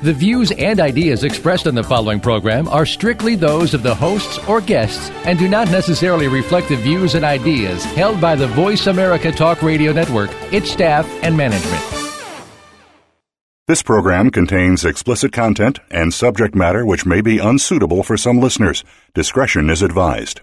The views and ideas expressed on the following program are strictly those of the hosts or guests and do not necessarily reflect the views and ideas held by the Voice America Talk Radio Network, its staff, and management. This program contains explicit content and subject matter which may be unsuitable for some listeners. Discretion is advised.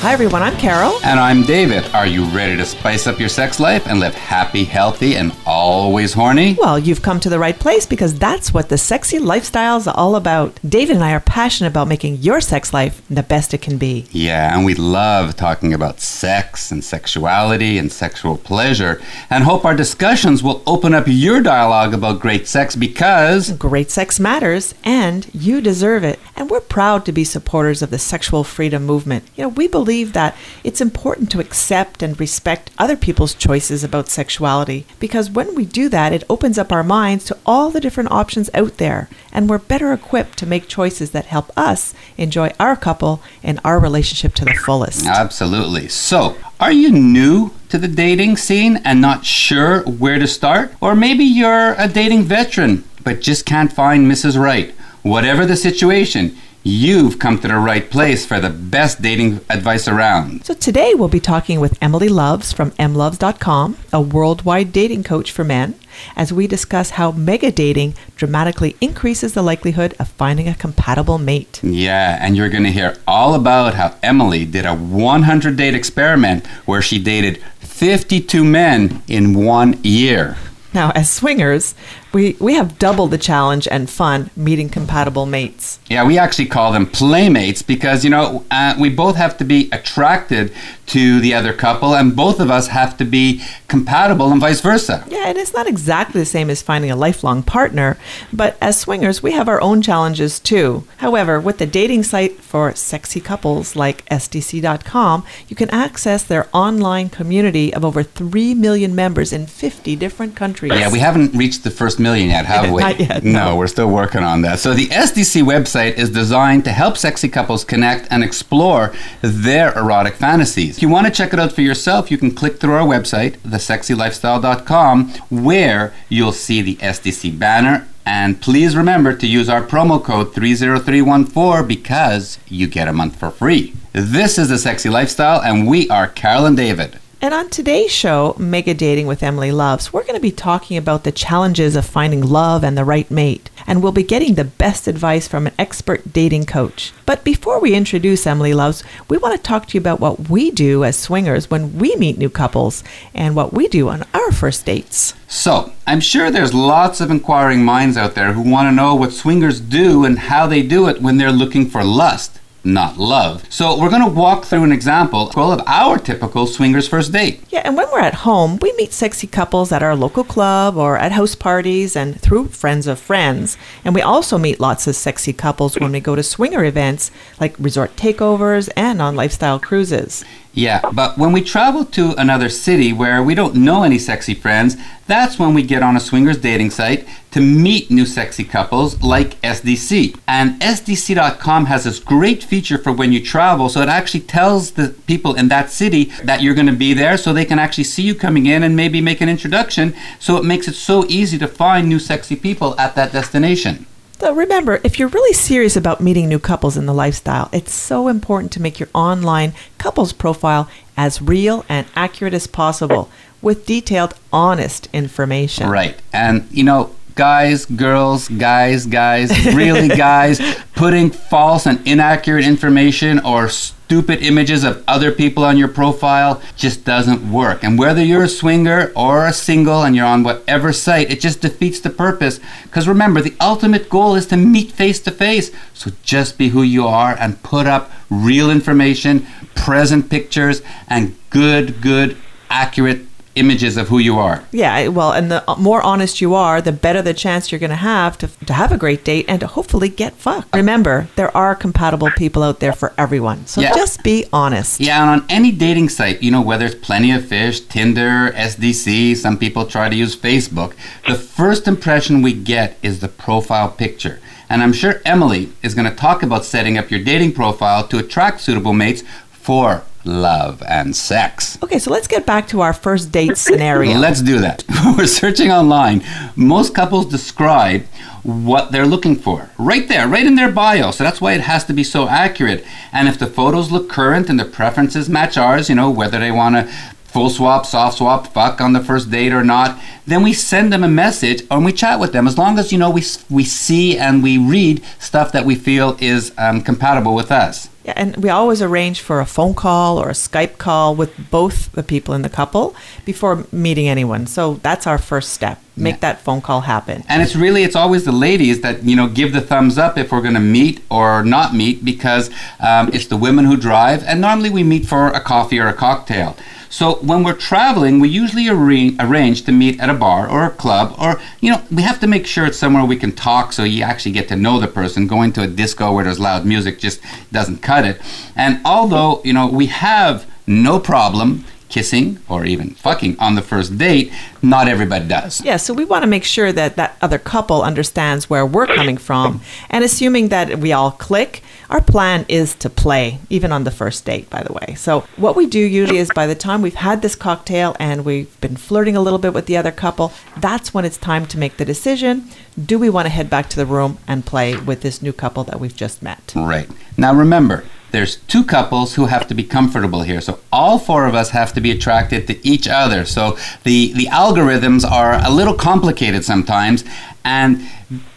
Hi, everyone. I'm Carol. And I'm David. Are you ready to spice up your sex life and live happy, healthy, and always horny? Well, you've come to the right place because that's what the sexy lifestyle is all about. David and I are passionate about making your sex life the best it can be. Yeah, and we love talking about sex and sexuality and sexual pleasure and hope our discussions will open up your dialogue about great sex because great sex matters and you deserve it. And we're proud to be supporters of the sexual freedom movement. You know, we believe believe that it's important to accept and respect other people's choices about sexuality because when we do that, it opens up our minds to all the different options out there, and we're better equipped to make choices that help us enjoy our couple and our relationship to the fullest. Absolutely. So, are you new to the dating scene and not sure where to start? Or maybe you're a dating veteran but just can't find Mrs. Right. Whatever the situation, You've come to the right place for the best dating advice around. So today we'll be talking with Emyli Lovz from Emlovz.com, a worldwide dating coach for men, as we discuss how mega dating dramatically increases the likelihood of finding a compatible mate. Yeah, and you're going to hear all about how Emyli did a 100 date experiment where she dated 52 men in one year. Now, as swingers, we, we have double the challenge and fun meeting compatible mates. Yeah, we actually call them playmates because, you know, uh, we both have to be attracted to the other couple and both of us have to be compatible and vice versa. Yeah, and it's not exactly the same as finding a lifelong partner, but as swingers, we have our own challenges too. However, with the dating site for sexy couples like SDC.com, you can access their online community of over 3 million members in 50 different countries. Yeah, we haven't reached the first million yet, have we? Not yet. No. no, we're still working on that. So the SDC website is designed to help sexy couples connect and explore their erotic fantasies. If you want to check it out for yourself, you can click through our website, thesexylifestyle.com, where you'll see the SDC banner and please remember to use our promo code 30314 because you get a month for free. This is The Sexy Lifestyle, and we are Carol and David. And on today's show, Mega Dating with Emyli Lovz, we're going to be talking about the challenges of finding love and the right mate. And we'll be getting the best advice from an expert dating coach. But before we introduce Emyli Lovz, we want to talk to you about what we do as swingers when we meet new couples and what we do on our first dates. So, I'm sure there's lots of inquiring minds out there who want to know what swingers do and how they do it when they're looking for lust not love. So we're going to walk through an example of our typical swingers first date. Yeah, and when we're at home, we meet sexy couples at our local club or at house parties and through friends of friends. And we also meet lots of sexy couples when we go to swinger events like resort takeovers and on lifestyle cruises. Yeah, but when we travel to another city where we don't know any sexy friends, that's when we get on a swingers dating site to meet new sexy couples like SDC. And SDC.com has this great feature for when you travel, so it actually tells the people in that city that you're going to be there so they can actually see you coming in and maybe make an introduction. So it makes it so easy to find new sexy people at that destination. So remember, if you're really serious about meeting new couples in the lifestyle, it's so important to make your online couples profile as real and accurate as possible with detailed, honest information. Right. And, you know, guys, girls, guys, guys, really guys, putting false and inaccurate information or stupid images of other people on your profile just doesn't work. And whether you're a swinger or a single and you're on whatever site, it just defeats the purpose. Because remember, the ultimate goal is to meet face to face. So just be who you are and put up real information, present pictures, and good, good, accurate images of who you are. Yeah, well, and the uh, more honest you are, the better the chance you're going to have to to have a great date and to hopefully get fucked. Uh, Remember, there are compatible people out there for everyone. So Yeah. just be honest. Yeah, and on any dating site, you know, whether it's Plenty of Fish, Tinder, SDC, some people try to use Facebook, the first impression we get is the profile picture. And I'm sure Emyli is going to talk about setting up your dating profile to attract suitable mates for love and sex. Okay, so let's get back to our first date scenario. Let's do that. We're searching online. Most couples describe what they're looking for right there, right in their bio. So that's why it has to be so accurate. And if the photos look current and the preferences match ours, you know, whether they want to full swap, soft swap, fuck on the first date or not, then we send them a message and we chat with them. As long as you know we we see and we read stuff that we feel is um, compatible with us. Yeah, and we always arrange for a phone call or a Skype call with both the people in the couple before meeting anyone. So that's our first step. Make Yeah. that phone call happen. And it's really it's always the ladies that you know give the thumbs up if we're going to meet or not meet because um, it's the women who drive, and normally we meet for a coffee or a cocktail. So when we're traveling, we usually arra- arrange to meet at a bar or a club, or you know we have to make sure it's somewhere we can talk, so you actually get to know the person. Going to a disco where there's loud music just doesn't cut it. And although you know we have no problem kissing or even fucking on the first date, not everybody does. Yeah, so we want to make sure that that other couple understands where we're coming from. And assuming that we all click, our plan is to play, even on the first date, by the way. So, what we do usually is by the time we've had this cocktail and we've been flirting a little bit with the other couple, that's when it's time to make the decision. Do we want to head back to the room and play with this new couple that we've just met? Right. Now remember, there's two couples who have to be comfortable here. So all four of us have to be attracted to each other. So the the algorithms are a little complicated sometimes and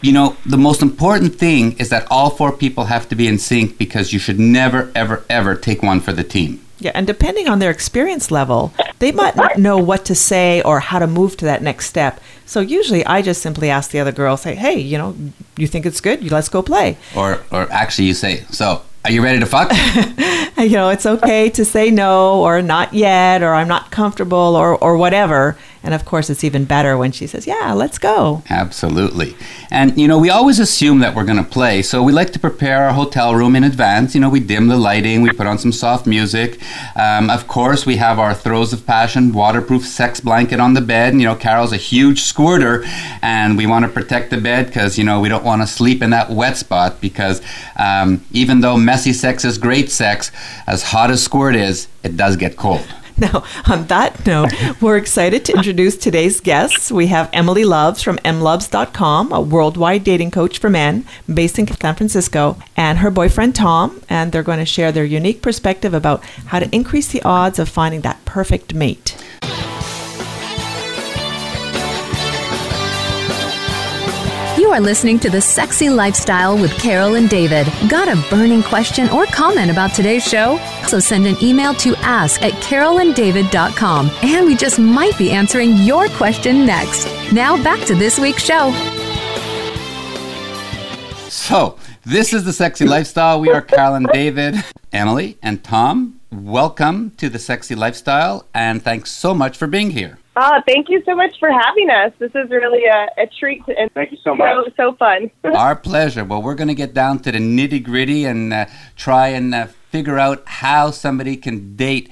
you know, the most important thing is that all four people have to be in sync because you should never ever ever take one for the team. Yeah, and depending on their experience level, they might not know what to say or how to move to that next step. So usually I just simply ask the other girl, say, hey, you know, you think it's good? You Let's go play. Or or actually you say, "So, are you ready to fuck?" You know, it's okay to say no or not yet or I'm not comfortable or, or whatever. And of course, it's even better when she says, yeah, let's go. Absolutely. And, you know, we always assume that we're going to play. So we like to prepare our hotel room in advance. You know, we dim the lighting, we put on some soft music. Um, of course, we have our Throws of Passion waterproof sex blanket on the bed. You know, Carol's a huge squirter, and we want to protect the bed because, you know, we don't want to sleep in that wet spot because um, even though messy sex is great sex, as hot as squirt is, it does get cold. Now, on that note, we're excited to introduce today's guests. We have Emyli Lovz from Emlovz.com, a worldwide dating coach for men based in San Francisco, and her boyfriend Tom, and they're going to share their unique perspective about how to increase the odds of finding that perfect mate. You are listening to The Sexy Lifestyle with Carol and David. Got a burning question or comment about today's show? So send an email to ask at carolanddavid.com and we just might be answering your question next. Now back to this week's show. So, this is the Sexy Lifestyle. We are Carol and David, Emyli, and Tom. Welcome to the Sexy Lifestyle, and thanks so much for being here. Oh, thank you so much for having us. This is really a, a treat and Thank you so much. so, so fun. Our pleasure. Well, we're going to get down to the nitty gritty and uh, try and uh, figure out how somebody can date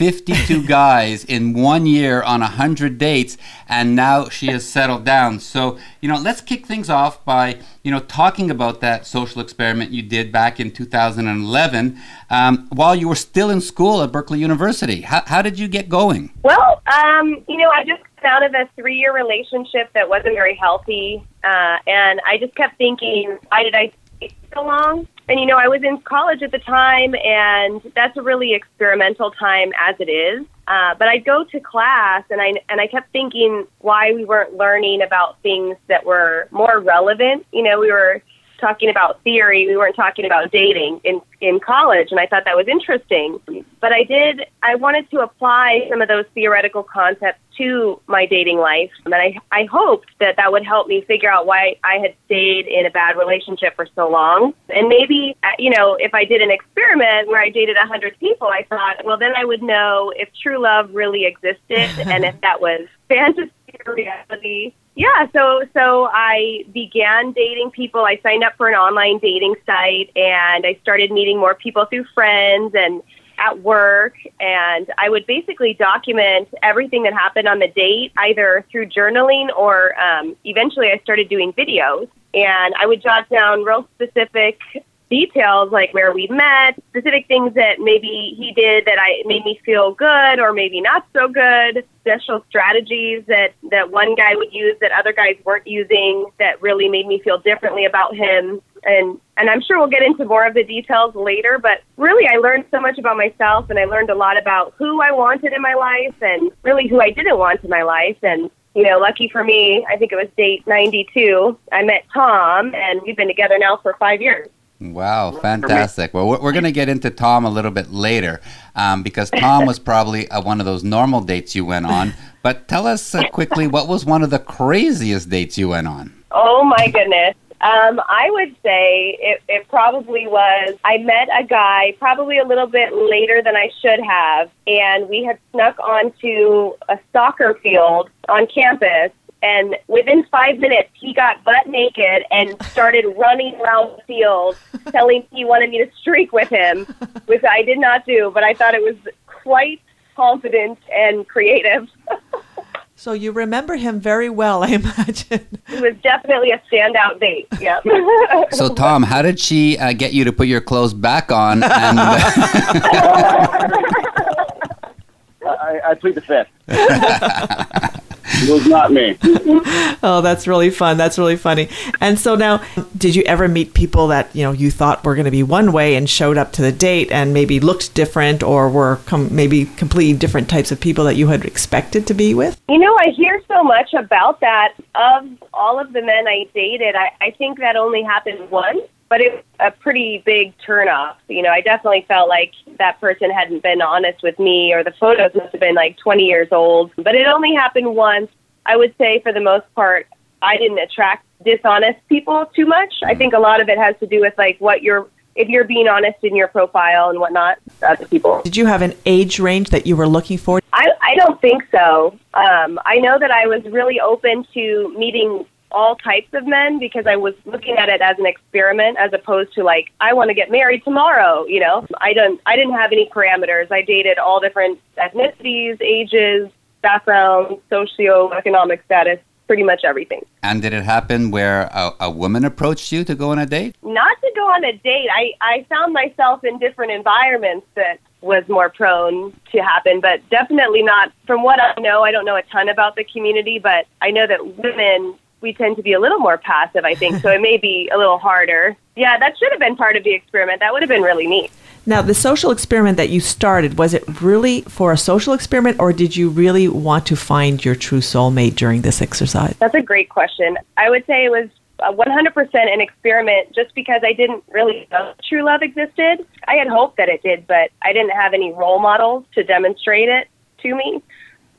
52 guys in one year on 100 dates, and now she has settled down. So, you know, let's kick things off by, you know, talking about that social experiment you did back in 2011 um, while you were still in school at Berkeley University. How, how did you get going? well, um, you know, I just out of a three year relationship that wasn't very healthy. Uh, and I just kept thinking, why did I stay so long? And you know, I was in college at the time, and that's a really experimental time as it is. Uh, but I'd go to class, and I and I kept thinking why we weren't learning about things that were more relevant. You know, we were talking about theory. We weren't talking about dating in in college, and I thought that was interesting. But I did. I wanted to apply some of those theoretical concepts to my dating life, and I I hoped that that would help me figure out why I had stayed in a bad relationship for so long. And maybe uh, you know, if I did an experiment where I dated a hundred people, I thought, well, then I would know if true love really existed, and if that was fantasy or reality yeah, so so I began dating people. I signed up for an online dating site and I started meeting more people through friends and at work and I would basically document everything that happened on the date either through journaling or um, eventually I started doing videos and I would jot down real specific details like where we met, specific things that maybe he did that I made me feel good or maybe not so good, special strategies that that one guy would use that other guys weren't using that really made me feel differently about him. And and I'm sure we'll get into more of the details later, but really I learned so much about myself and I learned a lot about who I wanted in my life and really who I didn't want in my life and you know, lucky for me, I think it was date 92. I met Tom, and we've been together now for five years. Wow, fantastic. Well, we're going to get into Tom a little bit later um, because Tom was probably uh, one of those normal dates you went on. But tell us uh, quickly, what was one of the craziest dates you went on? Oh, my goodness. Um, I would say it, it probably was. I met a guy probably a little bit later than I should have, and we had snuck onto a soccer field on campus and within five minutes, he got butt naked and started running around the field, telling me he wanted me to streak with him, which I did not do, but I thought it was quite confident and creative. so you remember him very well, I imagine. It was definitely a standout date. Yeah. so Tom, how did she uh, get you to put your clothes back on? And, uh... I, I plead the fifth. It was not me. oh, that's really fun. That's really funny. And so now, did you ever meet people that you know you thought were going to be one way and showed up to the date and maybe looked different or were com- maybe completely different types of people that you had expected to be with? You know, I hear so much about that. Of all of the men I dated, I, I think that only happened once but it was a pretty big turnoff. You know, I definitely felt like that person hadn't been honest with me, or the photos must have been like 20 years old. But it only happened once. I would say, for the most part, I didn't attract dishonest people too much. I think a lot of it has to do with like what you're if you're being honest in your profile and whatnot to other people. Did you have an age range that you were looking for? I, I don't think so. Um, I know that I was really open to meeting all types of men because I was looking at it as an experiment as opposed to like I want to get married tomorrow, you know. I don't I didn't have any parameters. I dated all different ethnicities, ages, backgrounds, socioeconomic status, pretty much everything. And did it happen where a, a woman approached you to go on a date? Not to go on a date. I I found myself in different environments that was more prone to happen, but definitely not. From what I know, I don't know a ton about the community, but I know that women we tend to be a little more passive, I think. so it may be a little harder. Yeah, that should have been part of the experiment. That would have been really neat. Now, the social experiment that you started, was it really for a social experiment or did you really want to find your true soulmate during this exercise? That's a great question. I would say it was 100% an experiment just because I didn't really know true love existed. I had hoped that it did, but I didn't have any role models to demonstrate it to me.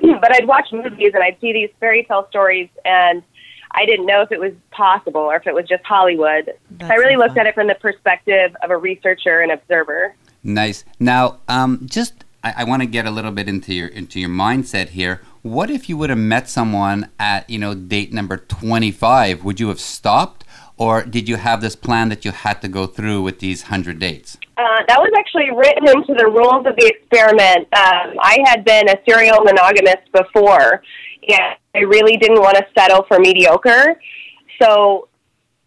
But I'd watch movies and I'd see these fairy tale stories and I didn't know if it was possible or if it was just Hollywood. That's I really looked at it from the perspective of a researcher and observer. Nice. Now, um, just I, I want to get a little bit into your into your mindset here. What if you would have met someone at you know date number twenty five? Would you have stopped, or did you have this plan that you had to go through with these hundred dates? Uh, that was actually written into the rules of the experiment. Um, I had been a serial monogamist before, and I really didn't want to settle for mediocre. So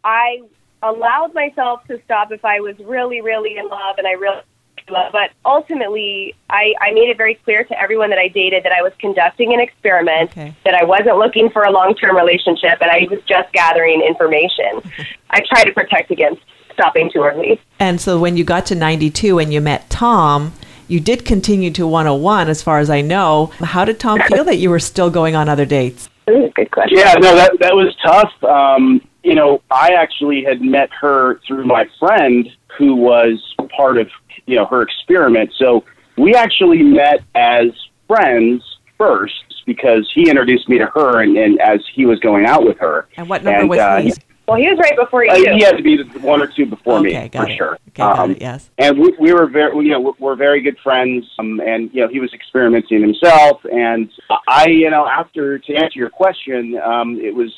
I allowed myself to stop if I was really, really in love and I really love. But ultimately, I, I made it very clear to everyone that I dated that I was conducting an experiment, okay. that I wasn't looking for a long term relationship, and I was just gathering information. I try to protect against stopping too early. And so when you got to 92 and you met Tom, you did continue to 101 as far as I know. How did Tom feel that you were still going on other dates? Good question. Yeah, no, that that was tough. Um, you know, I actually had met her through my friend who was part of you know her experiment. So we actually met as friends first because he introduced me to her, and, and as he was going out with her. And what number And, was uh, he? Well, he was right before you. Uh, he had to be one or two before Okay, me got for it. sure. Okay, got Um, it, yes. and we, we were very, you know, we're- we're very good friends. Um, and you know, he was experimenting himself. And I, you know, after to answer your question, um, it was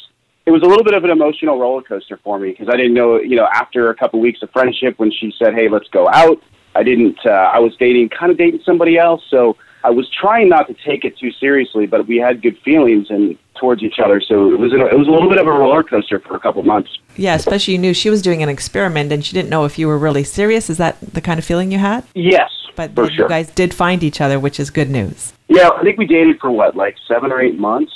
it was a little bit of an emotional roller coaster for me because I didn't know, you know, after a couple weeks of friendship, when she said, "Hey, let's go out," I didn't. Uh, I was dating, kind of dating somebody else, so I was trying not to take it too seriously. But we had good feelings and towards each other, so it was an, it was a little bit of a roller coaster for a couple months. Yeah, especially you knew she was doing an experiment and she didn't know if you were really serious. Is that the kind of feeling you had? Yes, But sure. you guys did find each other, which is good news. Yeah, I think we dated for what, like seven or eight months.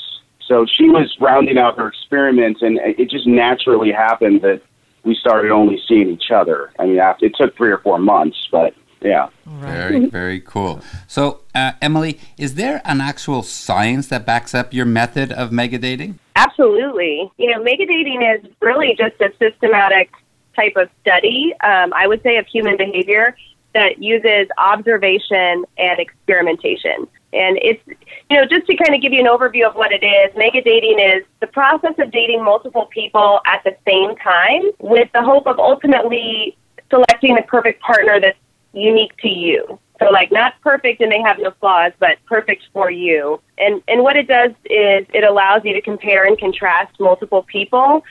So she was rounding out her experiments, and it just naturally happened that we started only seeing each other. I mean, after, it took three or four months, but yeah. Very, very cool. So, uh, Emyli, is there an actual science that backs up your method of mega dating? Absolutely. You know, mega dating is really just a systematic type of study, um, I would say, of human behavior that uses observation and experimentation. And it's, you know, just to kind of give you an overview of what it is, mega dating is the process of dating multiple people at the same time with the hope of ultimately selecting the perfect partner that's unique to you. So like not perfect and they have no flaws, but perfect for you. And and what it does is it allows you to compare and contrast multiple people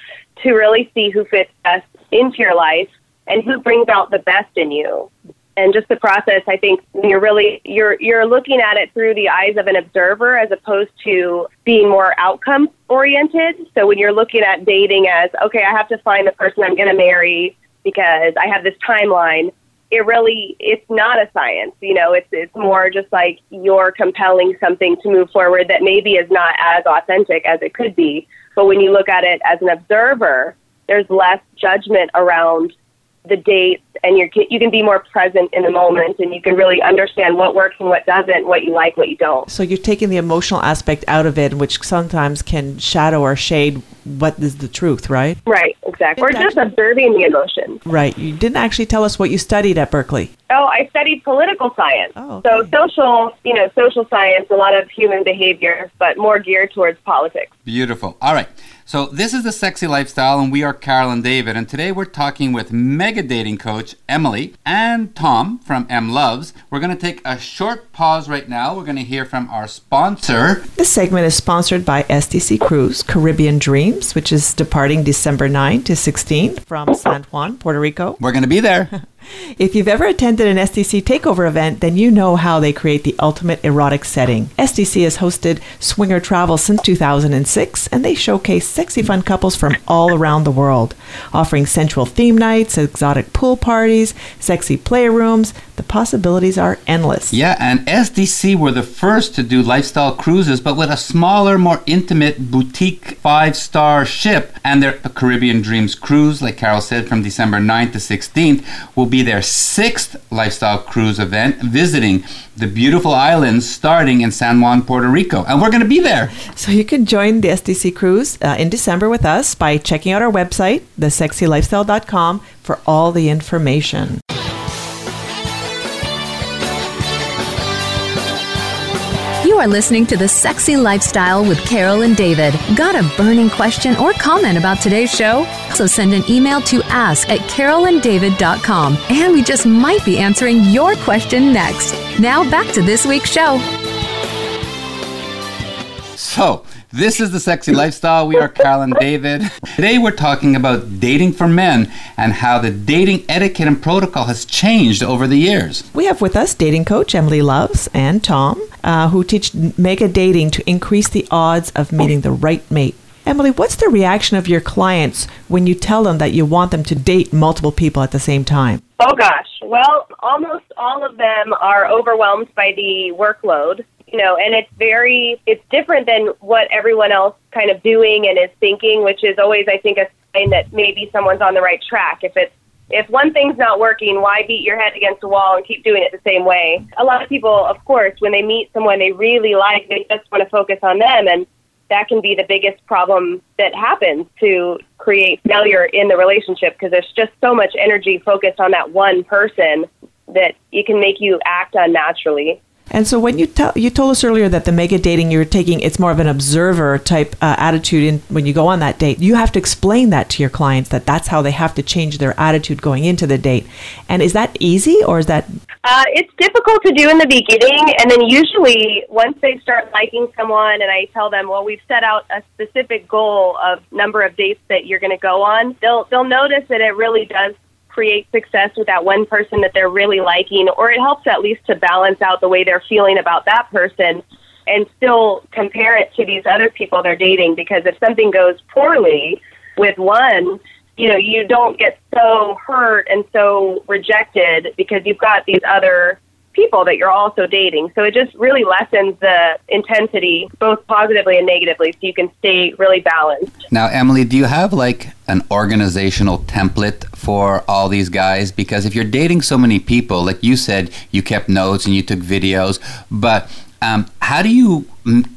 to really see who fits best into your life and who brings out the best in you. And just the process, I think you're really you're you're looking at it through the eyes of an observer as opposed to being more outcome oriented. So when you're looking at dating as okay, I have to find the person I'm going to marry because I have this timeline it really it's not a science you know it's it's more just like you're compelling something to move forward that maybe is not as authentic as it could be. But when you look at it as an observer there's less judgment around the dates and you're, you can be more present in the moment and you can really understand what works and what doesn't what you like what you don't So you're taking the emotional aspect out of it, which sometimes can shadow or shade what is the truth, right? right exactly or just observing the emotions Right. You didn't actually tell us what you studied at Berkeley. Oh, I studied political science. Oh, So social, you know, social science, a lot of human behavior, but more geared towards politics. Beautiful. All right. So this is the sexy lifestyle, and we are Carol and David, and today we're talking with mega dating coach Emyli and Tom from Emlovz. We're going to take a short pause right now. We're going to hear from our sponsor. This segment is sponsored by SDC Cruise Caribbean Dreams, which is departing December 9 to 16 from San Juan, Puerto Rico. We're going to be there. If you've ever attended an SDC takeover event, then you know how they create the ultimate erotic setting. SDC has hosted swinger travel since 2006, and they showcase sexy fun couples from all around the world, offering sensual theme nights, exotic pool parties, sexy playrooms. The possibilities are endless. Yeah, and SDC were the first to do lifestyle cruises, but with a smaller, more intimate boutique five star ship. And their Caribbean Dreams cruise, like Carol said, from December 9th to 16th, will be their sixth lifestyle cruise event, visiting the beautiful islands starting in San Juan, Puerto Rico. And we're going to be there. So you can join the SDC cruise uh, in December with us by checking out our website, thesexylifestyle.com, for all the information. Are listening to The Sexy Lifestyle with Carol and David. Got a burning question or comment about today's show? So send an email to ask at carolanddavid.com and we just might be answering your question next. Now back to this week's show. So, this is the sexy lifestyle. We are Carol and David. Today we're talking about dating for men and how the dating etiquette and protocol has changed over the years. We have with us dating coach Emyli Lovz and Tom, uh, who teach mega dating to increase the odds of meeting the right mate. Emyli, what's the reaction of your clients when you tell them that you want them to date multiple people at the same time? Oh gosh. Well, almost all of them are overwhelmed by the workload, you know, and it's very it's different than what everyone else kind of doing and is thinking, which is always I think a sign that maybe someone's on the right track. If it's if one thing's not working, why beat your head against the wall and keep doing it the same way? A lot of people, of course, when they meet someone they really like, they just want to focus on them and that can be the biggest problem that happens to create failure in the relationship because there's just so much energy focused on that one person that it can make you act unnaturally. And so when you tell you told us earlier that the mega dating you're taking it's more of an observer type uh, attitude in when you go on that date. You have to explain that to your clients that that's how they have to change their attitude going into the date. And is that easy or is that uh, it's difficult to do in the beginning, and then usually once they start liking someone, and I tell them, well, we've set out a specific goal of number of dates that you're going to go on. They'll they'll notice that it really does create success with that one person that they're really liking, or it helps at least to balance out the way they're feeling about that person and still compare it to these other people they're dating. Because if something goes poorly with one, you know, you don't get so hurt and so rejected because you've got these other people that you're also dating. So it just really lessens the intensity, both positively and negatively, so you can stay really balanced. Now, Emyli, do you have like an organizational template for all these guys? Because if you're dating so many people, like you said, you kept notes and you took videos, but um, how do you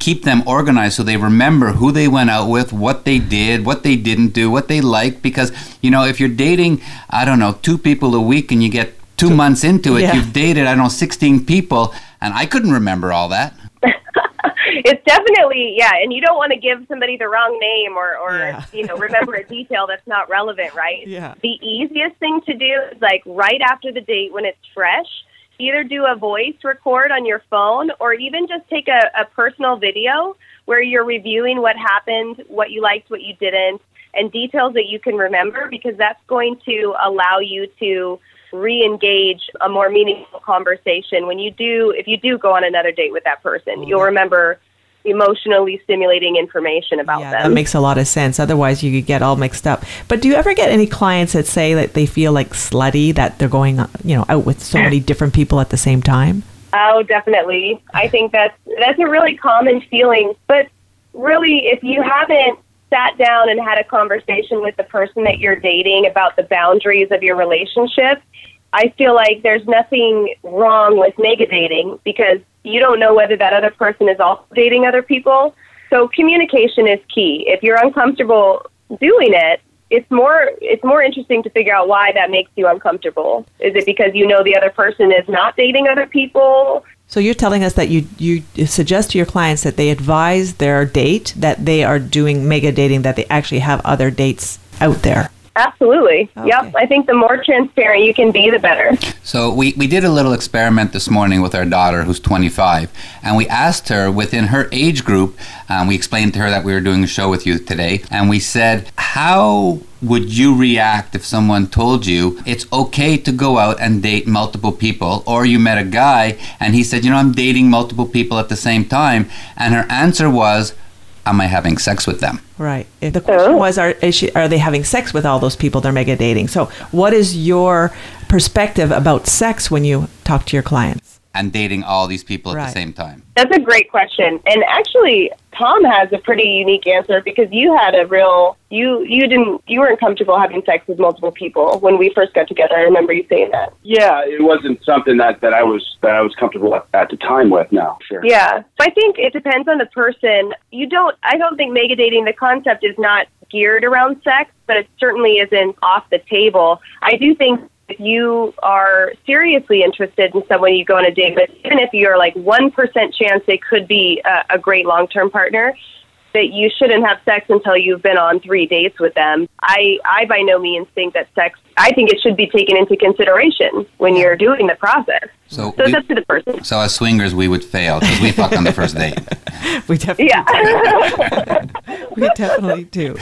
keep them organized so they remember who they went out with, what they did, what they didn't do, what they liked? Because, you know, if you're dating, I don't know, two people a week and you get two months into it, Yeah. you've dated, I don't know, 16 people, and I couldn't remember all that. it's definitely yeah and you don't want to give somebody the wrong name or or Yeah. you know remember a detail that's not relevant right Yeah. the easiest thing to do is like right after the date when it's fresh either do a voice record on your phone or even just take a, a personal video where you're reviewing what happened what you liked what you didn't and details that you can remember because that's going to allow you to re-engage a more meaningful conversation when you do if you do go on another date with that person mm-hmm. you'll remember emotionally stimulating information about yeah, them that makes a lot of sense. Otherwise, you could get all mixed up. But do you ever get any clients that say that they feel like slutty that they're going, you know, out with so many different people at the same time? Oh, definitely. I think that's that's a really common feeling. But really, if you haven't sat down and had a conversation with the person that you're dating about the boundaries of your relationship, I feel like there's nothing wrong with mega dating because you don't know whether that other person is also dating other people. So communication is key. If you're uncomfortable doing it, it's more it's more interesting to figure out why that makes you uncomfortable. Is it because you know the other person is not dating other people? So you're telling us that you you suggest to your clients that they advise their date that they are doing mega dating, that they actually have other dates out there. Absolutely. Okay. Yep. I think the more transparent you can be, the better. So we, we did a little experiment this morning with our daughter who's 25, and we asked her within her age group, um, we explained to her that we were doing a show with you today, and we said, how would you react if someone told you it's okay to go out and date multiple people, or you met a guy and he said, you know, I'm dating multiple people at the same time, and her answer was, am I having sex with them? Right. The question was, are is she, are they having sex with all those people they're mega dating? So, what is your perspective about sex when you talk to your clients? And dating all these people at Right. the same time. That's a great question. And actually, Tom has a pretty unique answer because you had a real you you didn't you weren't comfortable having sex with multiple people when we first got together. I remember you saying that. Yeah, it wasn't something that, that I was that I was comfortable at, at the time with. No, sure. Yeah. So I think it depends on the person. You don't I don't think mega dating the concept is not geared around sex, but it certainly isn't off the table. I do think if you are seriously interested in someone you go on a date with, even if you're like 1% chance they could be a, a great long term partner, that you shouldn't have sex until you've been on three dates with them. I, I by no means think that sex, I think it should be taken into consideration when you're doing the process. So, So we- it's up to the person. so as swingers, we would fail because we fuck on the first date. We definitely Yeah. we definitely do.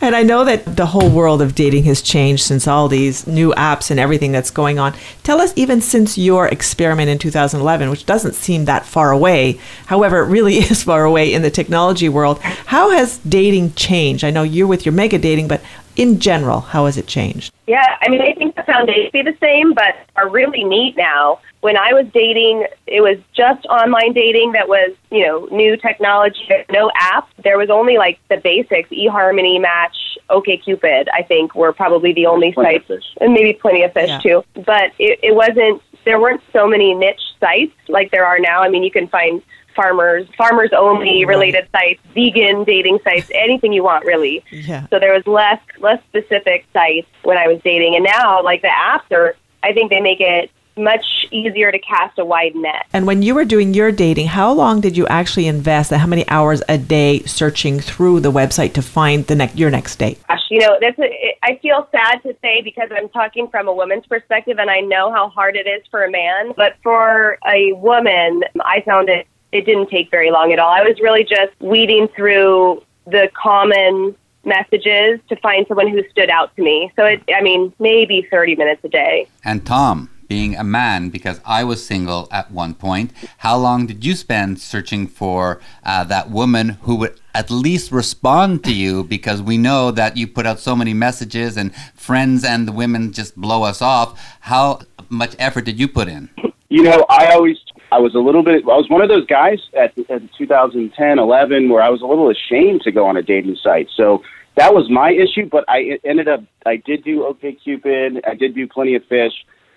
And I know that the whole world of dating has changed since all these new apps and everything that's going on. Tell us, even since your experiment in 2011, which doesn't seem that far away, however, it really is far away in the technology world, how has dating changed? I know you're with your mega dating, but in general, how has it changed? Yeah, I mean, I think the foundation be the same, but are really neat now. When I was dating, it was just online dating that was, you know, new technology, no app. There was only like the basics, eHarmony, Match, OKCupid, I think were probably the only Plenty of sites, Fish. and maybe Plenty of Fish Yeah. too. But it, it wasn't, there weren't so many niche sites like there are now. I mean, you can find farmers, farmers only related sites, vegan dating sites, anything you want really. Yeah. So there was less less specific sites when I was dating, and now like the apps are. I think they make it much easier to cast a wide net. And when you were doing your dating, how long did you actually invest? and How many hours a day searching through the website to find the next your next date? Gosh, you know, that's a, I feel sad to say because I'm talking from a woman's perspective, and I know how hard it is for a man. But for a woman, I found it it didn't take very long at all. I was really just weeding through the common messages to find someone who stood out to me. So it, I mean, maybe 30 minutes a day. And Tom, being a man, because I was single at one point, how long did you spend searching for uh, that woman who would at least respond to you? Because we know that you put out so many messages and friends and the women just blow us off. How much effort did you put in? You know, I always, I was a little bit, I was one of those guys at, at 2010, 11, where I was a little ashamed to go on a dating site. So that was my issue, but I ended up, I did do OkCupid, I did do Plenty of Fish.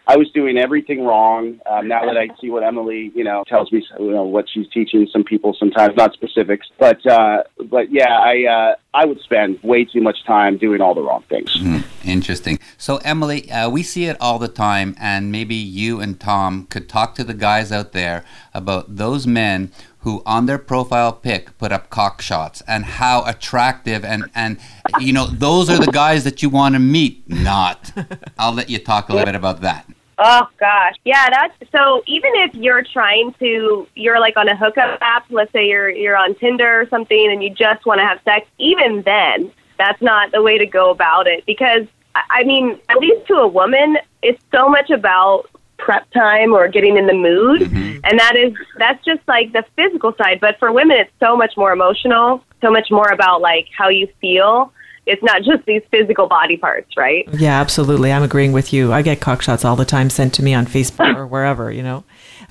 I was doing everything wrong. Um, now that I see what Emyli, you know, tells me, you know, what she's teaching some people sometimes, not specifics, but uh, but yeah, I uh, I would spend way too much time doing all the wrong things. Interesting. So, Emyli, uh, we see it all the time, and maybe you and Tom could talk to the guys out there about those men who, on their profile pic, put up cock shots and how attractive and and you know those are the guys that you want to meet. Not. I'll let you talk a little bit about that. Oh gosh, yeah. That's so. Even if you're trying to, you're like on a hookup app. Let's say you're you're on Tinder or something, and you just want to have sex. Even then, that's not the way to go about it because I I mean, at least to a woman, it's so much about prep time or getting in the mood, mm-hmm. and that is that's just like the physical side. But for women, it's so much more emotional, so much more about like how you feel. It's not just these physical body parts, right? Yeah, absolutely. I'm agreeing with you. I get cock shots all the time sent to me on Facebook or wherever, you know.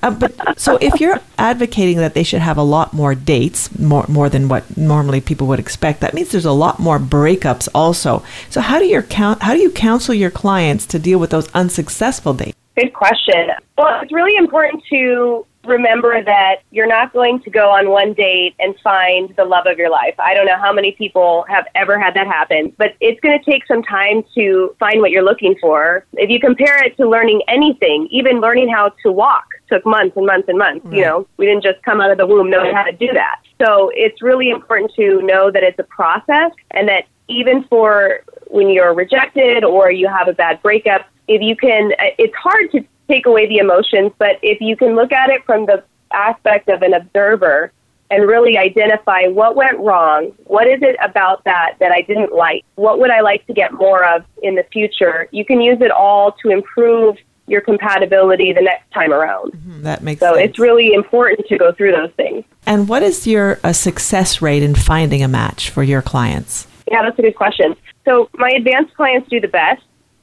Uh, but so if you're advocating that they should have a lot more dates, more more than what normally people would expect, that means there's a lot more breakups also. So how do you count how do you counsel your clients to deal with those unsuccessful dates? Good question. Well, it's really important to remember that you're not going to go on one date and find the love of your life. I don't know how many people have ever had that happen, but it's going to take some time to find what you're looking for. If you compare it to learning anything, even learning how to walk took months and months and months. You know, we didn't just come out of the womb knowing how to do that. So it's really important to know that it's a process and that even for when you're rejected or you have a bad breakup, if you can, uh, it's hard to take away the emotions, but if you can look at it from the aspect of an observer and really identify what went wrong, what is it about that that I didn't like, what would I like to get more of in the future, you can use it all to improve your compatibility the next time around. That makes So sense. it's really important to go through those things. and what is your uh, success rate in finding a match for your clients? Yeah, that's a good question. So my advanced clients do the best,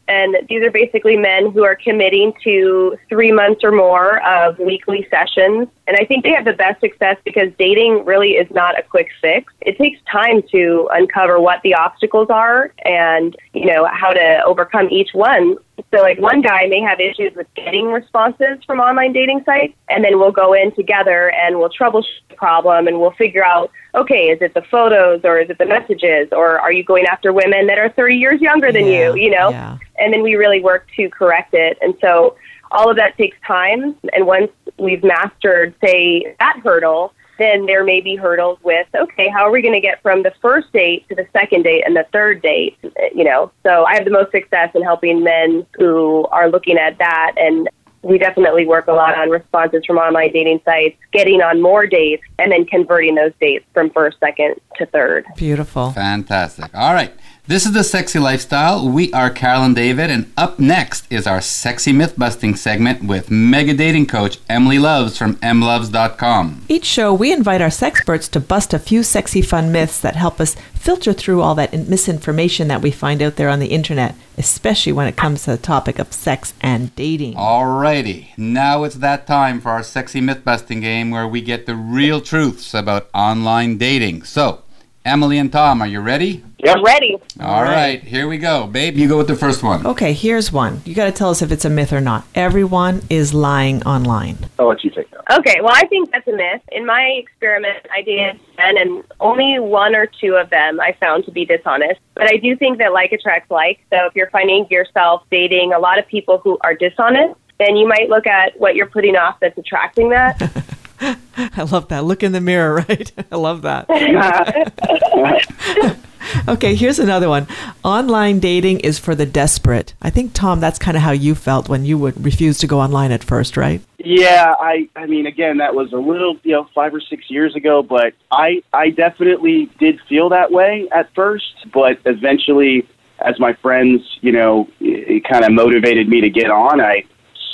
and these are basically men who are committing to three months or more of weekly sessions. And I think they have the best success because dating really is not a quick fix. It takes time to uncover what the obstacles are and, you know, how to overcome each one. So like one guy may have issues with getting responses from online dating sites and then we'll go in together and we'll troubleshoot the problem and we'll figure out, okay, is it the photos or is it the messages or are you going after women that are 30 years younger than Yeah, you, you know? yeah. And then we really work to correct it. And so all of that takes time. And once we've mastered, say, that hurdle, then there may be hurdles with, okay, how are we going to get from the first date to the second date and the third date? You know, so I have the most success in helping men who are looking at that. And we definitely work a lot on responses from online dating sites, getting on more dates, and then converting those dates from first, second to third. Beautiful. Fantastic. All right. This is the Sexy Lifestyle. We are Carol and David, and up next is our sexy myth busting segment with mega dating coach Emyli Lovz from Emlovz.com. Each show, we invite our sex sexperts to bust a few sexy fun myths that help us filter through all that misinformation that we find out there on the internet, especially when it comes to the topic of sex and dating. Alrighty, now it's that time for our sexy myth busting game where we get the real truths about online dating. So, Emyli and Tom, are you ready? Yep. Ready. All right, here we go. Babe, you go with the first one. Okay, here's one. You got to tell us if it's a myth or not. Everyone is lying online. I'll let you take that. Okay, well, I think that's a myth. In my experiment, I did men, and only one or two of them I found to be dishonest. But I do think that like attracts like. So if you're finding yourself dating a lot of people who are dishonest, then you might look at what you're putting off that's attracting that. I love that. Look in the mirror, right? I love that. Okay, here's another one. Online dating is for the desperate. I think, Tom, that's kind of how you felt when you would refuse to go online at first, right? Yeah, I I mean again that was a little, you know, 5 or 6 years ago, but I I definitely did feel that way at first, but eventually as my friends, you know, it, it kind of motivated me to get on. I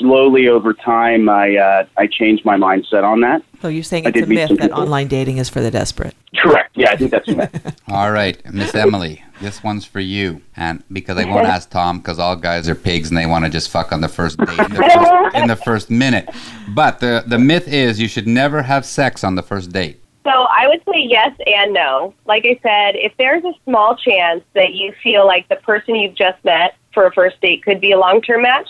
slowly over time I uh I changed my mindset on that. So you're saying I it's a myth that online dating is for the desperate. Correct. Yeah, I think that's it. All right, Miss Emyli, this one's for you. And because I won't ask Tom, because all guys are pigs and they want to just fuck on the first date in the first, in the first minute. But the the myth is you should never have sex on the first date. So I would say yes and no. Like I said, if there's a small chance that you feel like the person you've just met for a first date could be a long term match,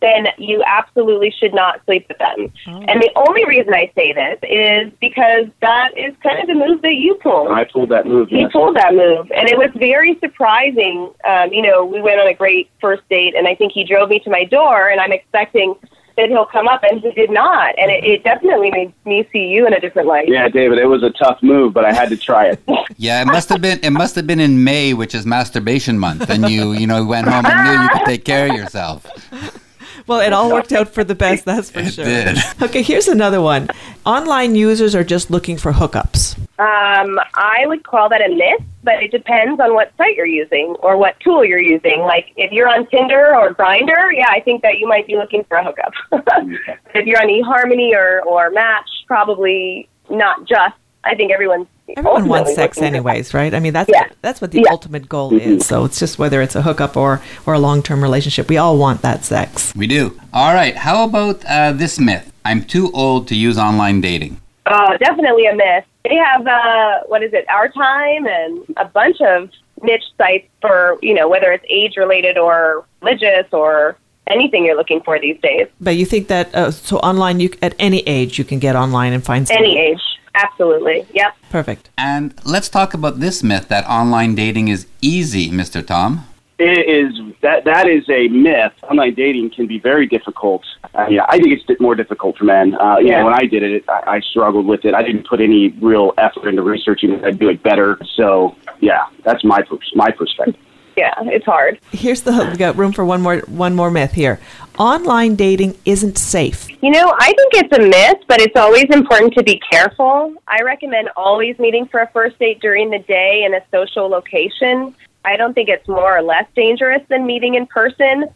then you absolutely should not sleep with them. And the only reason I say this is because that is kind of the move that you pulled. I pulled that move. He Yes. pulled that move, and it was very surprising. Um, you know, we went on a great first date, and I think he drove me to my door, and I'm expecting that he'll come up, and he did not. And it, it definitely made me see you in a different light. Yeah, David, it was a tough move, but I had to try it. Yeah, it must have been it must have been in May, which is masturbation month, and you you know went home and knew you could take care of yourself. Well, it all worked out for the best, that's for It sure. did. Okay, here's another one. Online users are just looking for hookups. Um, I would call that a myth, but it depends on what site you're using or what tool you're using. Like if you're on Tinder or Grindr, yeah, I think that you might be looking for a hookup. if you're on eHarmony or or Match, probably not just. I think everyone's Everyone wants sex anyways, right? I mean, that's Yeah. that's what the Yeah. ultimate goal is. So it's just whether it's a hookup or or a long-term relationship. We all want that sex. We do. All right. How about uh, this myth? I'm too old to use online dating. Uh, definitely a myth. They have uh, what is it, OurTime, and a bunch of niche sites for you know whether it's age related or religious or anything you're looking for these days. But you think that uh, so online you at any age you can get online and find someone. Any age, absolutely. Yep. Perfect. And let's talk about this myth that online dating is easy, Mr. Tom. It is that that is a myth. Online dating can be very difficult. Uh, yeah, I think it's more difficult for men. Uh, you Yeah. know, when I did it, I, I struggled with it. I didn't put any real effort into researching it. I'd do it better. So, yeah, that's my my perspective. Yeah, it's hard. Here's the we got room for one more one more myth here. Online dating isn't safe. You know, I think it's a myth, but it's always important to be careful. I recommend always meeting for a first date during the day in a social location. I don't think it's more or less dangerous than meeting in person.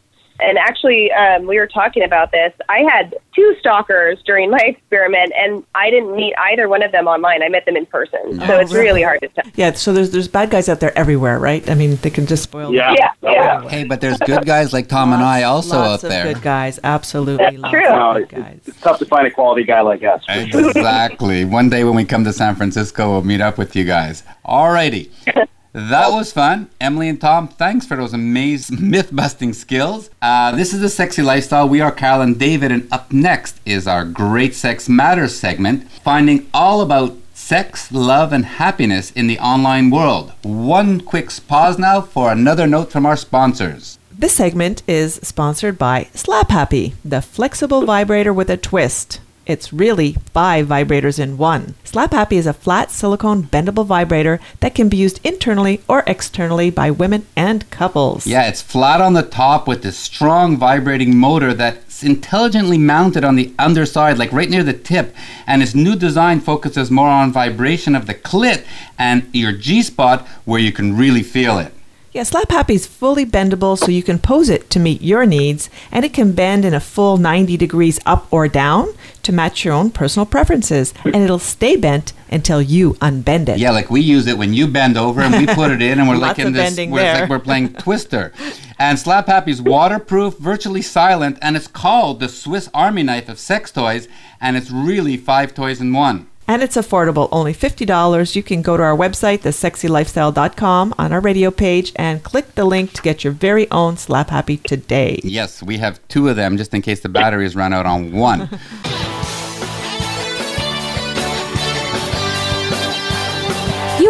And actually, um, we were talking about this. I had two stalkers during my experiment, and I didn't meet either one of them online. I met them in person. So Oh, it's really? really hard to tell. Yeah, so there's there's bad guys out there everywhere, right? I mean, they can just spoil. Yeah. Yeah, yeah. Hey, but there's good guys like Tom and I also lots out there. of good guys, absolutely. That's lots true. of good it's, guys. it's tough to find a quality guy like us. Exactly. One day when we come to San Francisco, we'll meet up with you guys. Alrighty. That was fun. Emyli and Tom, thanks for those amazing myth busting skills. Uh, this is the Sexy Lifestyle. We are Carol and David, and up next is our Great Sex Matters segment, finding all about sex, love, and happiness in the online world. One quick pause now for another note from our sponsors. This segment is sponsored by Slap Happy, the flexible vibrator with a twist. It's really five vibrators in one. Slap Happy is a flat silicone bendable vibrator that can be used internally or externally by women and couples. Yeah, it's flat on the top with this strong vibrating motor that's intelligently mounted on the underside, like right near the tip. And its new design focuses more on vibration of the clit and your G spot where you can really feel it. Yeah, Slap Happy is fully bendable so you can pose it to meet your needs, and it can bend in a full 90 degrees up or down to match your own personal preferences, and it'll stay bent until you unbend it. Yeah, like we use it when you bend over and we put it in and we're like in this we're, like we're playing Twister. And Slap Happy's waterproof, virtually silent, and it's called the Swiss Army knife of sex toys, and it's really five toys in one. And it's affordable, only $50. You can go to our website, thesexylifestyle.com, on our radio page, and click the link to get your very own Slap Happy today. Yes, we have two of them just in case the batteries run out on one.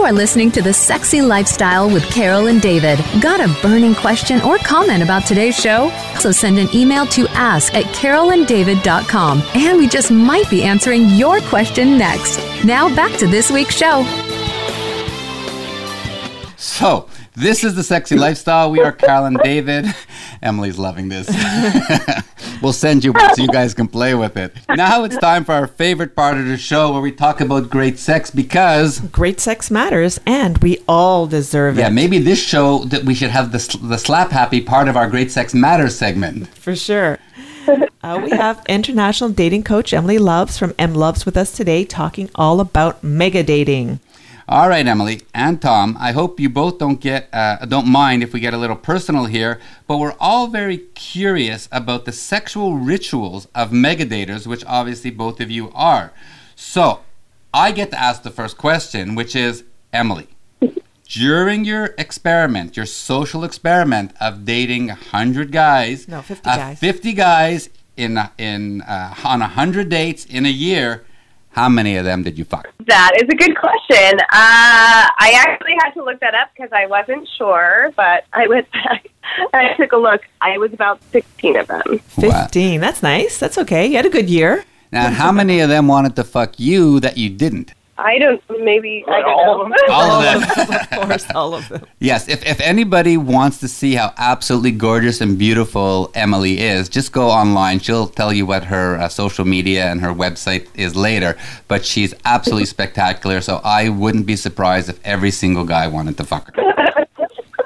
You are listening to The Sexy Lifestyle with Carol and David. Got a burning question or comment about today's show? So send an email to ask at carolanddavid.com and we just might be answering your question next. Now back to this week's show. So, this is the sexy lifestyle. We are Carl and David. Emyli's loving this. we'll send you one so you guys can play with it. Now it's time for our favorite part of the show where we talk about great sex because Great sex matters, and we all deserve yeah, it. Yeah, maybe this show that we should have the the slap happy part of our great sex matters segment. For sure. Uh, we have international dating coach Emyli Lovz from Emlovz with us today, talking all about mega dating. All right, Emyli and Tom. I hope you both don't get uh, don't mind if we get a little personal here, but we're all very curious about the sexual rituals of megadaters, which obviously both of you are. So, I get to ask the first question, which is Emyli. During your experiment, your social experiment of dating 100 guys, No, 50 uh, guys. 50 guys in in uh, on 100 dates in a year, how many of them did you fuck? That is a good question. Uh, I actually had to look that up because I wasn't sure, but I went back and I took a look. I was about 16 of them. 15. That's nice. That's okay. You had a good year. Now, how many of them wanted to fuck you that you didn't? I don't, maybe, I don't know. All of them. of course, all of them. yes, if, if anybody wants to see how absolutely gorgeous and beautiful Emyli is, just go online. She'll tell you what her uh, social media and her website is later. But she's absolutely spectacular, so I wouldn't be surprised if every single guy wanted to fuck her.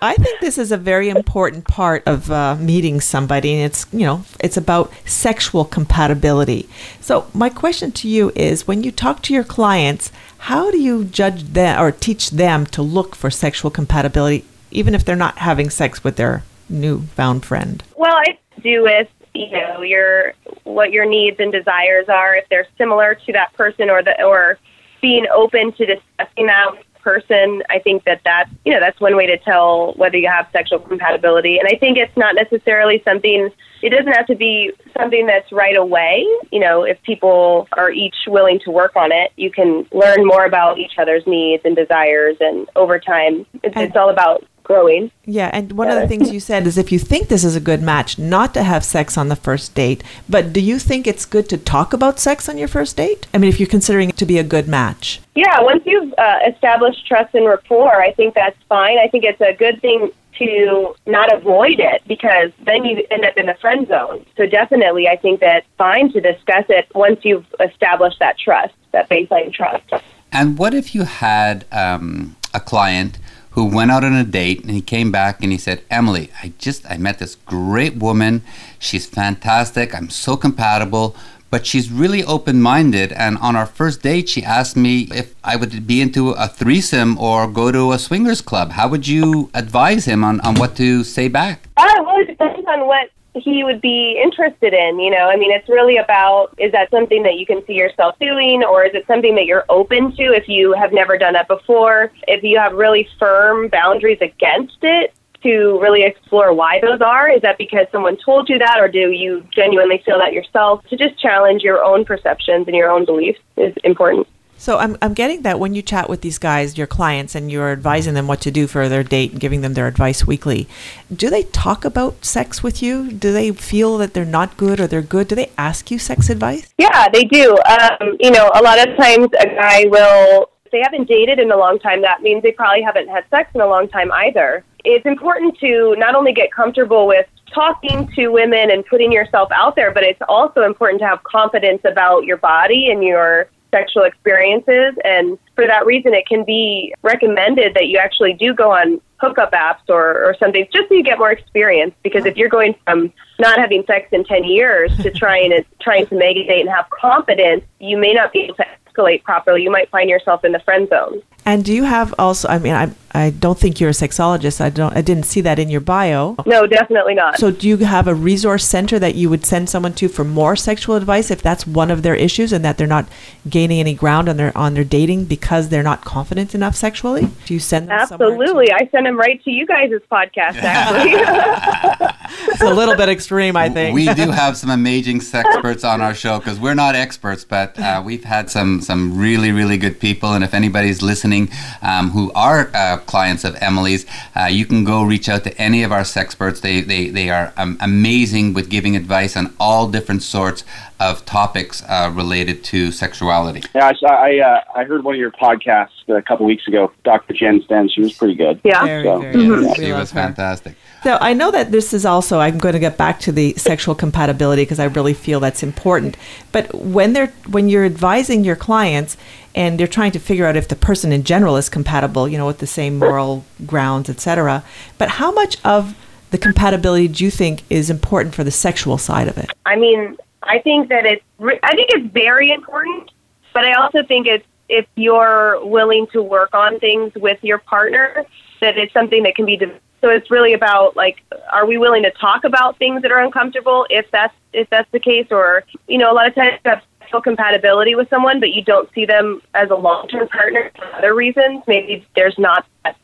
I think this is a very important part of uh, meeting somebody, and it's you know it's about sexual compatibility. So my question to you is: When you talk to your clients, how do you judge them or teach them to look for sexual compatibility, even if they're not having sex with their newfound friend? Well, I do with you know your what your needs and desires are. If they're similar to that person, or the or being open to discussing that with person, I think that that's you know that's one way to tell whether you have sexual compatibility. And I think it's not necessarily something. It doesn't have to be something that's right away. You know, if people are each willing to work on it, you can learn more about each other's needs and desires, and over time, it's, it's all about growing. Yeah, and one of the things you said is if you think this is a good match, not to have sex on the first date. But do you think it's good to talk about sex on your first date? I mean, if you're considering it to be a good match. Yeah, once you've uh, established trust and rapport, I think that's fine. I think it's a good thing to not avoid it because then you end up in the friend zone. So definitely, I think that's fine to discuss it once you've established that trust, that baseline trust. And what if you had um, a client who went out on a date and he came back and he said, Emyli, I just I met this great woman. She's fantastic. I'm so compatible. But she's really open minded. And on our first date, she asked me if I would be into a threesome or go to a swingers club. How would you advise him on, on what to say back? Uh, well, depends on what he would be interested in. You know, I mean, it's really about is that something that you can see yourself doing, or is it something that you're open to if you have never done that before? If you have really firm boundaries against it, to really explore why those are. Is that because someone told you that, or do you genuinely feel that yourself? To just challenge your own perceptions and your own beliefs is important. So I'm, I'm getting that when you chat with these guys, your clients, and you're advising them what to do for their date and giving them their advice weekly, do they talk about sex with you? Do they feel that they're not good or they're good? Do they ask you sex advice? Yeah, they do. Um, you know, a lot of times a guy will, if they haven't dated in a long time, that means they probably haven't had sex in a long time either. It's important to not only get comfortable with talking to women and putting yourself out there, but it's also important to have confidence about your body and your sexual experiences. And for that reason, it can be recommended that you actually do go on hookup apps or, or something, just so you get more experience. Because if you're going from not having sex in 10 years to trying to, trying to make a date and have confidence, you may not be able to escalate properly. You might find yourself in the friend zone. And do you have also? I mean, I I don't think you're a sexologist. I don't. I didn't see that in your bio. No, definitely not. So, do you have a resource center that you would send someone to for more sexual advice if that's one of their issues and that they're not gaining any ground on their on their dating because they're not confident enough sexually? Do you send them? Absolutely, I send them right to you guys' podcast. Actually, it's a little bit extreme, I think. We do have some amazing sex experts on our show because we're not experts, but uh, we've had some some really really good people. And if anybody's listening listening um, who are uh, clients of Emyli's, uh, you can go reach out to any of our sexperts. They, they, they are um, amazing with giving advice on all different sorts of topics uh, related to sexuality. Yeah, I I, uh, I heard one of your podcasts a couple weeks ago. Dr. Jen Sten, she was pretty good. Yeah, very, so, very Yes, good. she was her. fantastic. So I know that this is also. I'm going to get back to the sexual compatibility because I really feel that's important. But when they're when you're advising your clients and they're trying to figure out if the person in general is compatible, you know, with the same moral grounds, etc. But how much of the compatibility do you think is important for the sexual side of it? I mean, I think that it's. I think it's very important, but I also think it's if you're willing to work on things with your partner, that it's something that can be. De- so it's really about like, are we willing to talk about things that are uncomfortable? If that's if that's the case, or you know, a lot of times sexual compatibility with someone, but you don't see them as a long term partner for other reasons. Maybe there's not that,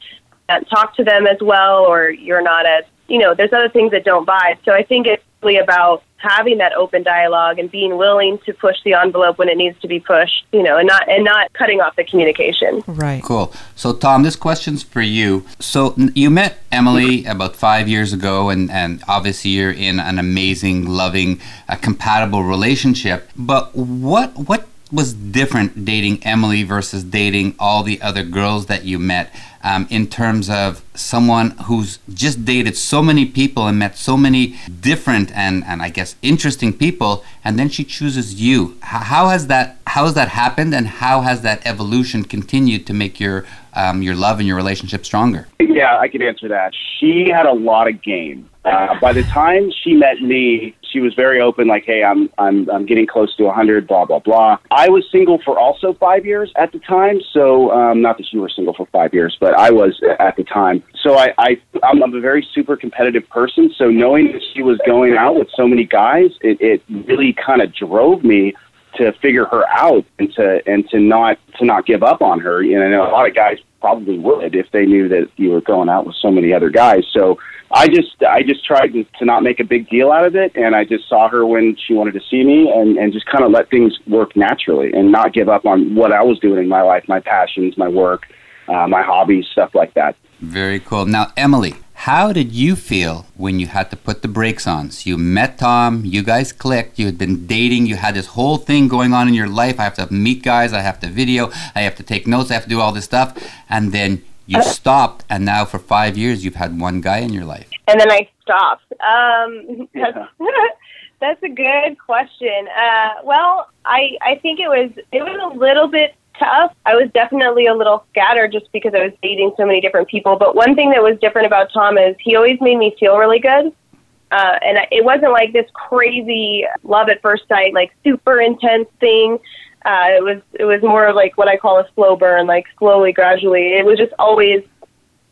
that talk to them as well, or you're not as you know, there's other things that don't vibe. So I think it's really about having that open dialogue and being willing to push the envelope when it needs to be pushed, you know, and not and not cutting off the communication. Right. Cool. So, Tom, this question's for you. So, you met Emyli about five years ago, and, and obviously you're in an amazing, loving, uh, compatible relationship. But what what was different dating Emyli versus dating all the other girls that you met um, in terms of someone who's just dated so many people and met so many different and, and I guess interesting people, and then she chooses you. How has that how has that happened, and how has that evolution continued to make your um, your love and your relationship stronger? Yeah, I could answer that. She had a lot of game. Uh, by the time she met me, she was very open. Like, hey, I'm I'm I'm getting close to 100. Blah blah blah. I was single for also five years at the time. So um, not that you were single for five years, but I was at the time. So I, I I'm, I'm a very super competitive person. So knowing that she was going out with so many guys, it, it really kind of drove me to figure her out and to and to not to not give up on her. You know, know a lot of guys probably would if they knew that you were going out with so many other guys. So I just I just tried to, to not make a big deal out of it, and I just saw her when she wanted to see me, and and just kind of let things work naturally, and not give up on what I was doing in my life, my passions, my work, uh, my hobbies, stuff like that. Very cool. Now, Emyli, how did you feel when you had to put the brakes on? So you met Tom, you guys clicked, you had been dating, you had this whole thing going on in your life. I have to meet guys, I have to video, I have to take notes, I have to do all this stuff. And then you stopped, and now for five years, you've had one guy in your life. And then I stopped. Um, that's, that's a good question. Uh, well, I I think it was it was a little bit tough. I was definitely a little scattered just because I was dating so many different people. But one thing that was different about Tom is he always made me feel really good. Uh, and it wasn't like this crazy love at first sight, like super intense thing. Uh, it was it was more like what I call a slow burn, like slowly, gradually. It was just always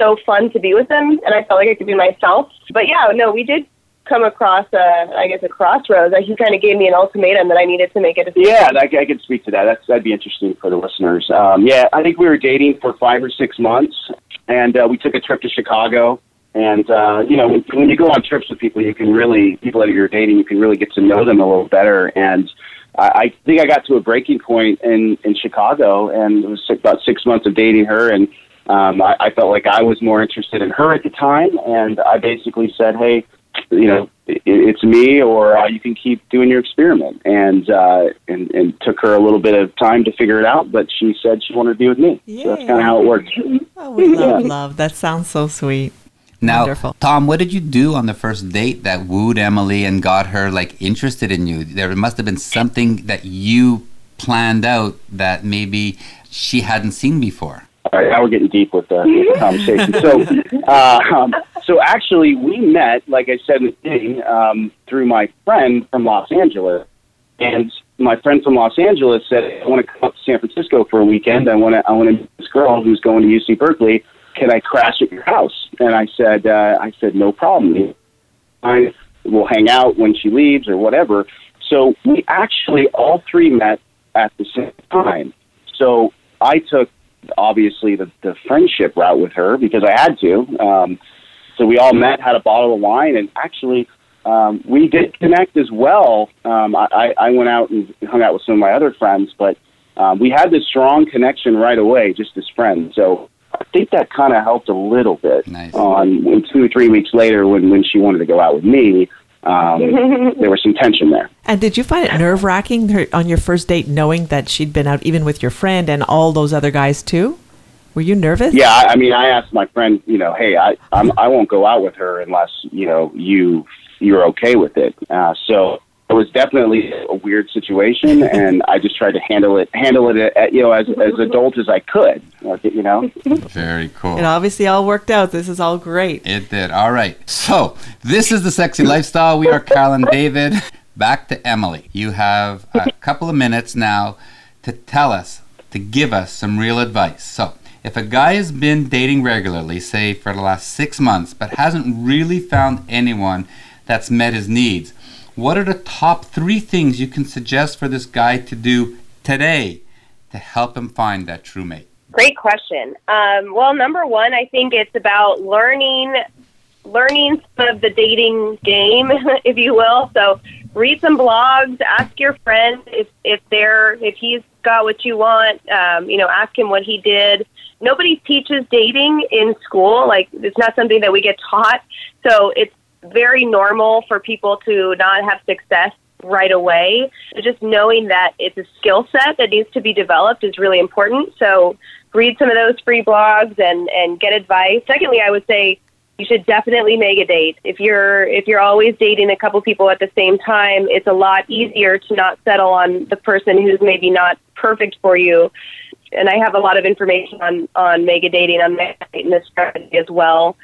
so fun to be with him, and I felt like I could be myself. But yeah, no, we did come across, a, I guess, a crossroads. Like, He kind of gave me an ultimatum that I needed to make a decision. Yeah, I, I could speak to that. That's that'd be interesting for the listeners. Um, yeah, I think we were dating for five or six months, and uh, we took a trip to Chicago. And uh, you know, when you go on trips with people, you can really people that you're dating, you can really get to know them a little better. And I, I think I got to a breaking point in in Chicago, and it was about six months of dating her, and um, I, I felt like I was more interested in her at the time, and I basically said, hey you know, it, it's me or uh, you can keep doing your experiment. And, uh, and, and took her a little bit of time to figure it out, but she said she wanted to be with me. So that's kind of how it worked. Oh, we love love. That sounds so sweet. Now, Wonderful. Tom, what did you do on the first date that wooed Emyli and got her like interested in you? There must have been something that you planned out that maybe she hadn't seen before. All right, now we're getting deep with the, with the conversation. So, uh, um, so actually, we met, like I said in the beginning, um, through my friend from Los Angeles, and my friend from Los Angeles said, "I want to come up to San Francisco for a weekend. I want to, I want to meet this girl who's going to UC Berkeley. Can I crash at your house?" And I said, uh, "I said no problem. I will hang out when she leaves or whatever." So we actually all three met at the same time. So I took obviously the, the friendship route with her because I had to. Um, so we all met, had a bottle of wine, and actually um, we did connect as well. Um, I, I went out and hung out with some of my other friends, but um, we had this strong connection right away, just as friends. So think that kind of helped a little bit. Nice. On when two or three weeks later, when when she wanted to go out with me, um, there was some tension there. And did you find it nerve wracking on your first date, knowing that she'd been out even with your friend and all those other guys too? Were you nervous? Yeah, I I mean, I asked my friend, you know, hey, I I'm, I won't go out with her unless you know you you're okay with it. Uh, so it was definitely a weird situation, and I just tried to handle it handle it uh, you know as as adult as I could. You know. Very cool. It obviously all worked out. This is all great. It did. All right. So, this is the sexy lifestyle. We are Carol and David. Back to Emyli. You have a couple of minutes now to tell us, to give us some real advice. So, if a guy has been dating regularly, say for the last six months, but hasn't really found anyone that's met his needs, what are the top three things you can suggest for this guy to do today to help him find that true mate? Great question. Um, well, number one, I think it's about learning learning some of the dating game, if you will. So read some blogs, ask your friend if if they're if he's got what you want. Um, you know, ask him what he did. Nobody teaches dating in school. Like it's not something that we get taught. So it's very normal for people to not have success right away. So just knowing that it's a skill set that needs to be developed is really important. So read some of those free blogs and and get advice. Secondly, I would say you should definitely make a date. If you're if you're always dating a couple people at the same time, it's a lot easier to not settle on the person who's maybe not perfect for you. And I have a lot of information on on mega dating on my site and this strategy as well.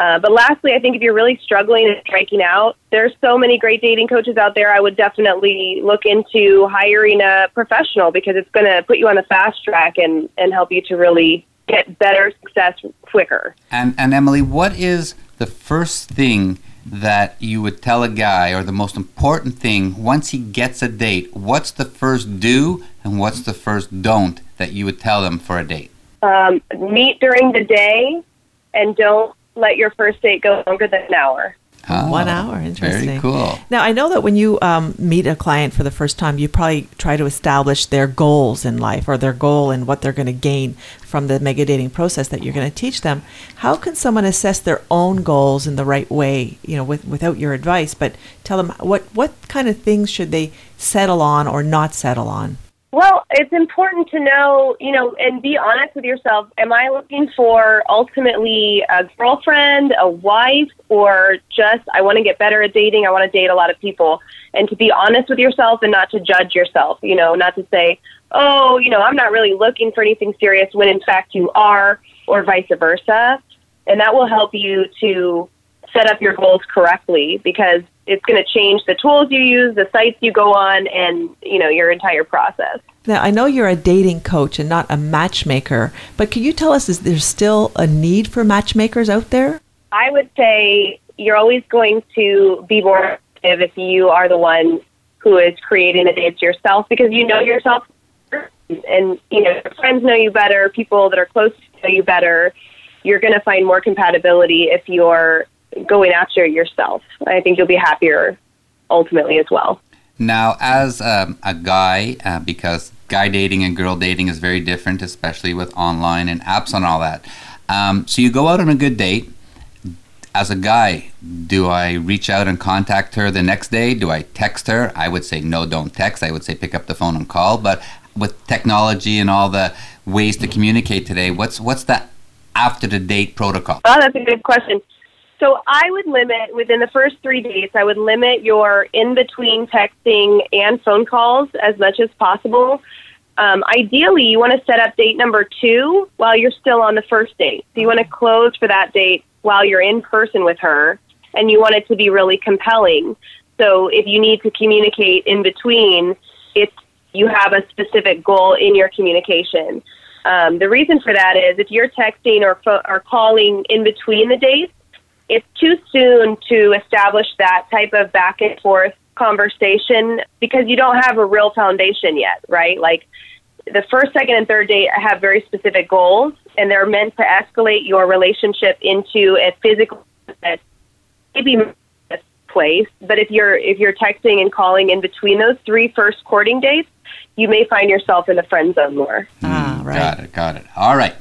Uh, but lastly, I think if you're really struggling and striking out, there's so many great dating coaches out there. I would definitely look into hiring a professional because it's going to put you on the fast track and, and help you to really get better success quicker. And and Emyli, what is the first thing that you would tell a guy or the most important thing once he gets a date? What's the first do and what's the first don't that you would tell them for a date? Um, meet during the day and don't let your first date go longer than an hour. One Oh, hour, interesting. Very cool. Now, I know that when you um, meet a client for the first time, you probably try to establish their goals in life or their goal and what they're going to gain from the mega dating process that you're going to teach them. How can someone assess their own goals in the right way, you know, with, without your advice, but tell them what, what kind of things should they settle on or not settle on? Well, it's important to know, you know, and be honest with yourself. Am I looking for ultimately a girlfriend, a wife, or just I want to get better at dating? I want to date a lot of people. And to be honest with yourself and not to judge yourself, you know, not to say, oh, you know, I'm not really looking for anything serious when in fact you are, or vice versa. And that will help you to set up your goals correctly because it's going to change the tools you use, the sites you go on, and you know your entire process. Now, I know you're a dating coach and not a matchmaker, but can you tell us, is there still a need for matchmakers out there? I would say you're always going to be more effective if you are the one who is creating the dates yourself because you know yourself and you know your friends know you better, people that are close to know you better. You're going to find more compatibility if you're going after it yourself. I think you'll be happier ultimately as well. Now, as um, a guy, uh, because guy dating and girl dating is very different, especially with online and apps and all that. Um, so you go out on a good date. As a guy, do I reach out and contact her the next day? Do I text her? I would say no, don't text. I would say pick up the phone and call. But with technology and all the ways to communicate today, what's what's the after the date protocol? Oh, that's a good question. So I would limit within the first three days. I would limit your in between texting and phone calls as much as possible. Um, ideally, you want to set up date number two while you're still on the first date. So you want to close for that date while you're in person with her, and you want it to be really compelling. So if you need to communicate in between, it's you have a specific goal in your communication. Um, the reason for that is if you're texting or, fo- or calling in between the dates, it's too soon to establish that type of back and forth conversation because you don't have a real foundation yet, right? Like the first, second, and third date have very specific goals, and they're meant to escalate your relationship into a physical, maybe place. But if you're if you're texting and calling in between those three first courting dates, you may find yourself in the friend zone more. Ah, right. Got it, got it. All right.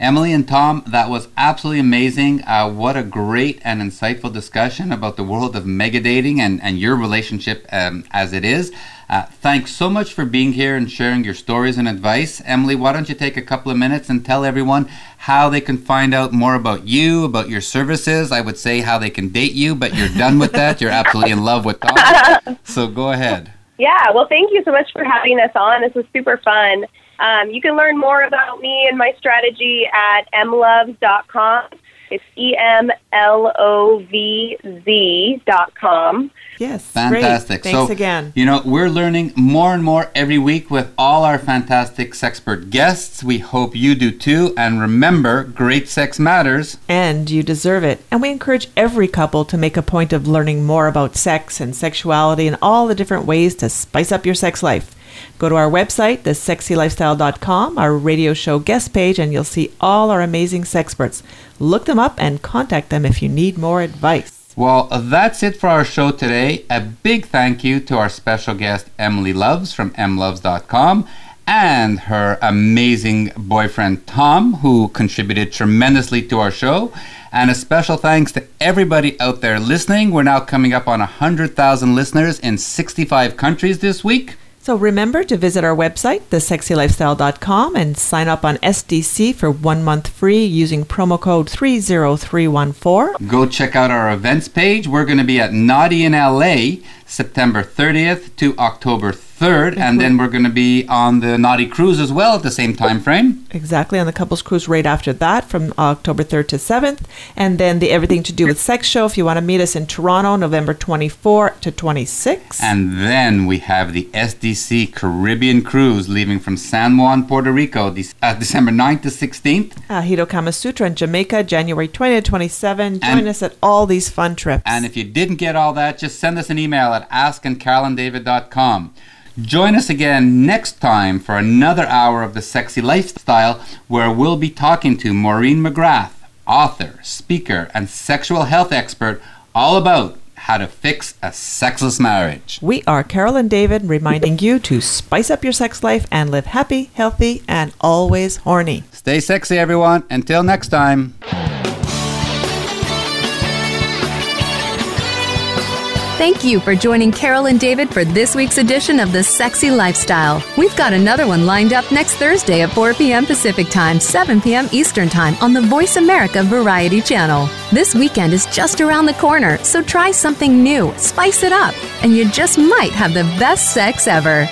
Emyli and Tom, that was absolutely amazing. Uh, what a great and insightful discussion about the world of mega dating and, and your relationship um, as it is. Uh, thanks so much for being here and sharing your stories and advice. Emyli, why don't you take a couple of minutes and tell everyone how they can find out more about you, about your services? I would say how they can date you, but you're done with that. You're absolutely in love with Tom. So go ahead. Yeah, well, thank you so much for having us on. This was super fun. Um, you can learn more about me and my strategy at emlovz.com. It's E M L O V Z dot com. Yes. Fantastic. Great. Thanks so, again. You know, we're learning more and more every week with all our fantastic sexpert guests. We hope you do too. And remember, great sex matters. And you deserve it. And we encourage every couple to make a point of learning more about sex and sexuality and all the different ways to spice up your sex life. Go to our website, thesexylifestyle.com, our radio show guest page, and you'll see all our amazing sexperts. Look them up and contact them if you need more advice. Well, uh, that's it for our show today. A big thank you to our special guest, Emyli Lovz from emlovz.com, and her amazing boyfriend, Tom, who contributed tremendously to our show. And a special thanks to everybody out there listening. We're now coming up on 100,000 listeners in 65 countries this week. So remember to visit our website, thesexylifestyle.com, and sign up on SDC for one month free using promo code 30314. Go check out our events page. We're going to be at Naughty in LA September 30th to October 3rd, and then we're going to be on the Naughty Cruise as well at the same time frame. Exactly, on the couples cruise right after that from October 3rd to 7th. And then the Everything to Do with Sex show if you want to meet us in Toronto, November 24 to 26. And then we have the SDC Caribbean Cruise leaving from San Juan, Puerto Rico, Dec- uh, December 9th to 16th. uh, Hito Kama Sutra in Jamaica, January 20 to 27. Join And- us at all these fun trips. And if you didn't get all that, just send us an email at askandcarolindavid.com. Join us again next time for another hour of the sexy lifestyle where we'll be talking to Maureen McGrath, author, speaker, and sexual health expert, all about how to fix a sexless marriage. we are Carol and David reminding you to spice up your sex life and live happy, healthy, and always horny. Stay sexy, everyone. Until next time. Thank you for joining Carol and David for this week's edition of The Sexy Lifestyle. We've got another one lined up next Thursday at 4 p.m. Pacific Time, 7 p.m. Eastern Time on the Voice America Variety Channel. This weekend is just around the corner, so try something new, spice it up, and you just might have the best sex ever.